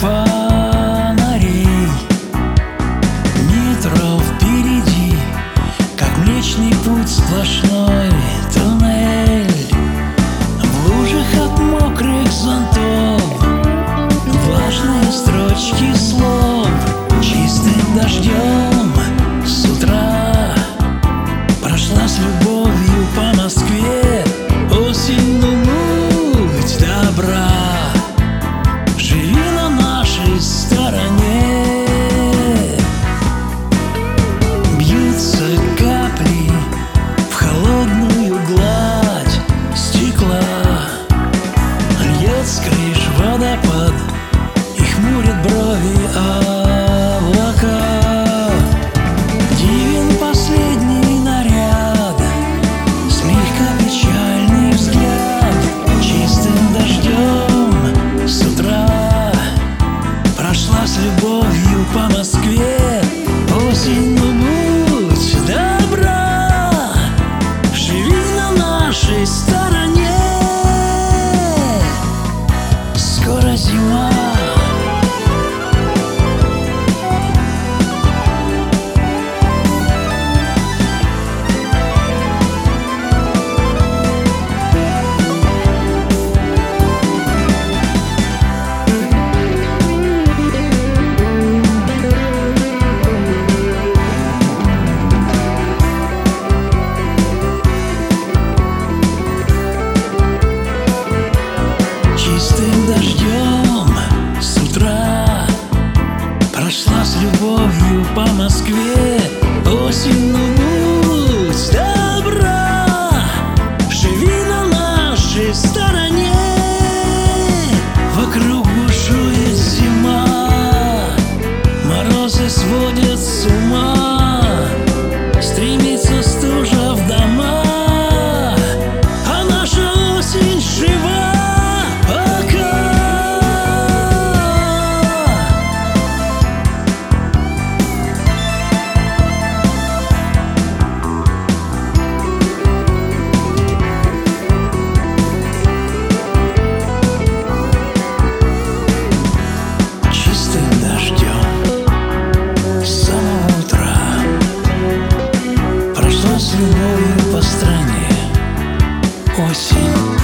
фонарей. Метро впереди, как Млечный путь сплошной туннель. В от мокрых зонтов Влажные строчки слов. Чистым дождем с утра Прошла с любовью по Москве. Осень, ну, добра Cause you are. Любовью по Москве Осень, Любовью по стране. Осень,